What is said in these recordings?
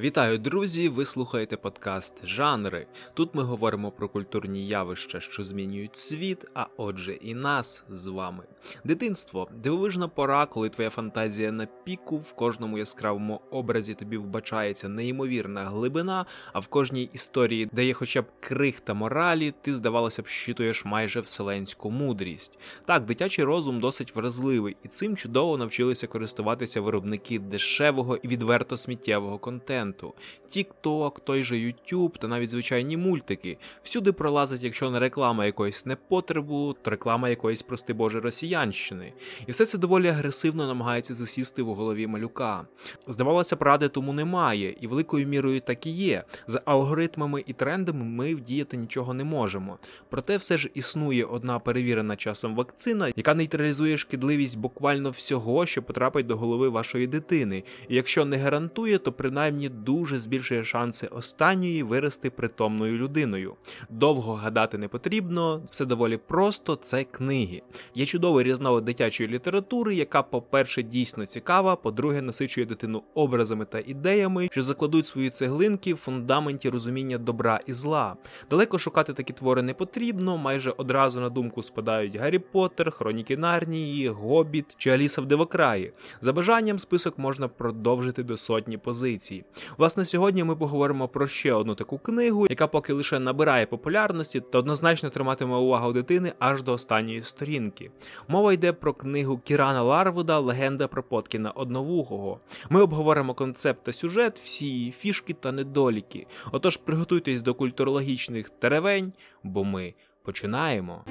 Вітаю, друзі! Ви слухаєте подкаст Жанри. Тут ми говоримо про культурні явища, що змінюють світ, а отже, і нас з вами. Дитинство дивовижна пора, коли твоя фантазія на піку, в кожному яскравому образі тобі вбачається неймовірна глибина, а в кожній історії, де є хоча б крихта моралі, ти, здавалося б, щитуєш майже вселенську мудрість. Так, дитячий розум досить вразливий, і цим чудово навчилися користуватися виробники дешевого і відверто сміттєвого контенту контенту: TikTok, той же YouTube та навіть звичайні мультики. Всюди пролазить, якщо не реклама якоїсь непотребу, то реклама якоїсь, прости Боже, росіянщини. І все це доволі агресивно намагається засісти в голові малюка. Здавалося, правди тому немає, і великою мірою так і є. За алгоритмами і трендами ми вдіяти нічого не можемо. Проте все ж існує одна перевірена часом вакцина, яка нейтралізує шкідливість буквально всього, що потрапить до голови вашої дитини. І якщо не гарантує, то принаймні дуже збільшує шанси останньої вирости притомною людиною. Довго гадати не потрібно, все доволі просто. Це книги. Є чудовий різновид дитячої літератури, яка, по-перше, дійсно цікава, по-друге, насичує дитину образами та ідеями, що закладуть свої цеглинки в фундаменті розуміння добра і зла. Далеко шукати такі твори не потрібно, майже одразу на думку спадають Гаррі Поттер, Хроніки Нарнії, Гобіт чи Аліса в Дивокраї. За бажанням список можна продовжити до сотні позицій. Власне, сьогодні ми поговоримо про ще одну таку книгу, яка поки лише набирає популярності та однозначно триматиме увагу дитини аж до останньої сторінки. Мова йде про книгу Кірана Ларвуда Легенда про Поткіна Одновухого. Ми обговоримо концепт та сюжет, всі її фішки та недоліки. Отож, приготуйтесь до культурологічних теревень, бо ми починаємо.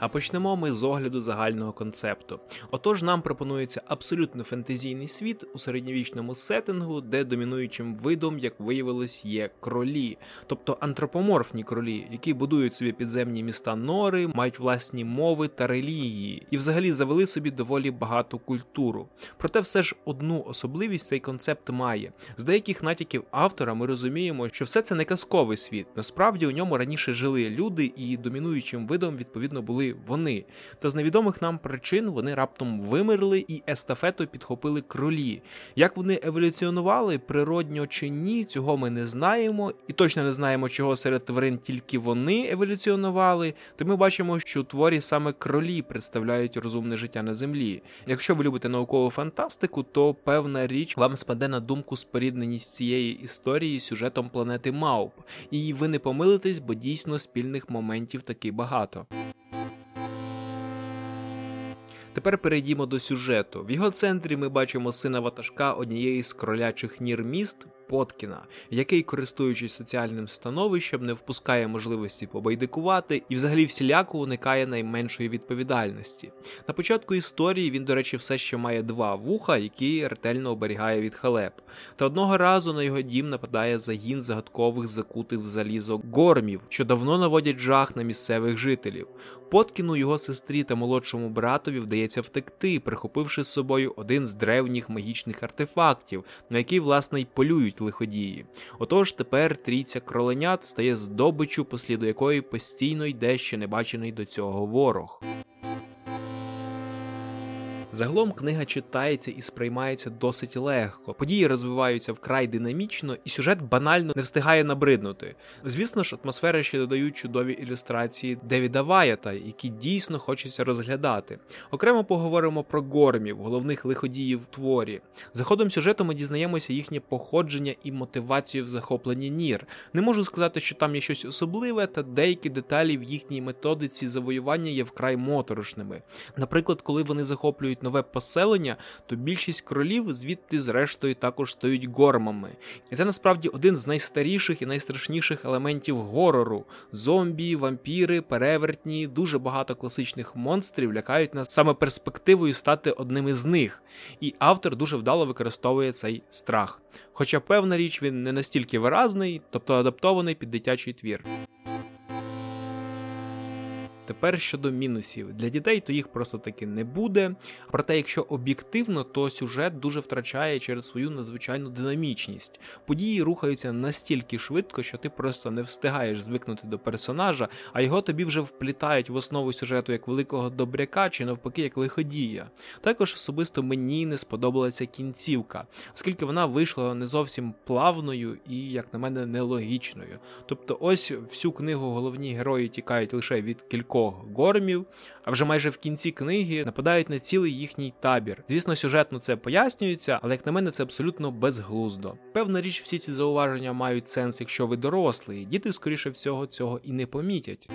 А почнемо ми з огляду загального концепту. Отож, нам пропонується абсолютно фентезійний світ у середньовічному сеттингу, де домінуючим видом, як виявилось, є кролі, тобто антропоморфні кролі, які будують собі підземні міста нори, мають власні мови та релігії, і взагалі завели собі доволі багату культуру. Проте все ж одну особливість цей концепт має. З деяких натяків автора ми розуміємо, що все це не казковий світ. Насправді у ньому раніше жили люди, і домінуючим видом відповідно були вони. Та з невідомих нам причин вони раптом вимерли і естафету підхопили кролі. Як вони еволюціонували, природньо чи ні, цього ми не знаємо, і точно не знаємо, чого серед тварин тільки вони еволюціонували. То ми бачимо, що творі саме кролі представляють розумне життя на землі. Якщо ви любите наукову фантастику, то певна річ вам спаде на думку спорідненість цієї історії сюжетом планети Мауп. І ви не помилитесь, бо дійсно спільних моментів таки багато. Тепер перейдімо до сюжету. В його центрі ми бачимо сина ватажка однієї з кролячих нір міст Поткіна, який, користуючись соціальним становищем, не впускає можливості побайдикувати і, взагалі, всіляко уникає найменшої відповідальності. На початку історії він, до речі, все ще має два вуха, які ретельно оберігає від халеп. Та одного разу на його дім нападає загін загадкових закутих в залізо гормів, що давно наводять жах на місцевих жителів. Поткіну його сестрі та молодшому братові вдається втекти, прихопивши з собою один з древніх магічних артефактів, на який, власне, й полюють лиходії. Отож тепер трійця кроленят стає здобичю, посліду якої постійно йде ще небачений до цього ворог. Загалом книга читається і сприймається досить легко. Події розвиваються вкрай динамічно, і сюжет банально не встигає набриднути. Звісно ж, атмосфери ще додають чудові ілюстрації Девіда Ваята, які дійсно хочеться розглядати. Окремо поговоримо про гормів, головних лиходіїв в творі. За ходом сюжету ми дізнаємося їхнє походження і мотивацію в захопленні Нір. Не можу сказати, що там є щось особливе, та деякі деталі в їхній методиці завоювання є вкрай моторошними. Наприклад, коли вони захоплюють нове поселення, то більшість кролів звідти, зрештою, також стають гормами. І це насправді один з найстаріших і найстрашніших елементів горору: зомбі, вампіри, перевертні, дуже багато класичних монстрів лякають нас саме перспективою стати одним із них. І автор дуже вдало використовує цей страх. Хоча певна річ він не настільки виразний, тобто адаптований під дитячий твір. Тепер щодо мінусів для дітей, то їх просто таки не буде. Проте, якщо об'єктивно, то сюжет дуже втрачає через свою надзвичайну динамічність. Події рухаються настільки швидко, що ти просто не встигаєш звикнути до персонажа, а його тобі вже вплітають в основу сюжету як великого добряка чи навпаки як лиходія. Також особисто мені не сподобалася кінцівка, оскільки вона вийшла не зовсім плавною і, як на мене, нелогічною. Тобто, ось всю книгу головні герої тікають лише від кількох гормів, а вже майже в кінці книги нападають на цілий їхній табір. Звісно, сюжетно це пояснюється, але як на мене, це абсолютно безглуздо. Певна річ, всі ці зауваження мають сенс, якщо ви дорослий. Діти, скоріше всього, цього і не помітять.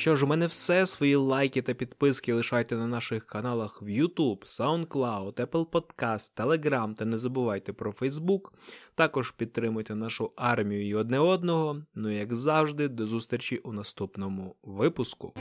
Що ж, у мене все. Свої лайки та підписки лишайте на наших каналах в YouTube, SoundCloud, Apple Podcast, Telegram та не забувайте про Facebook. Також підтримуйте нашу армію і одне одного. Ну як завжди, до зустрічі у наступному випуску.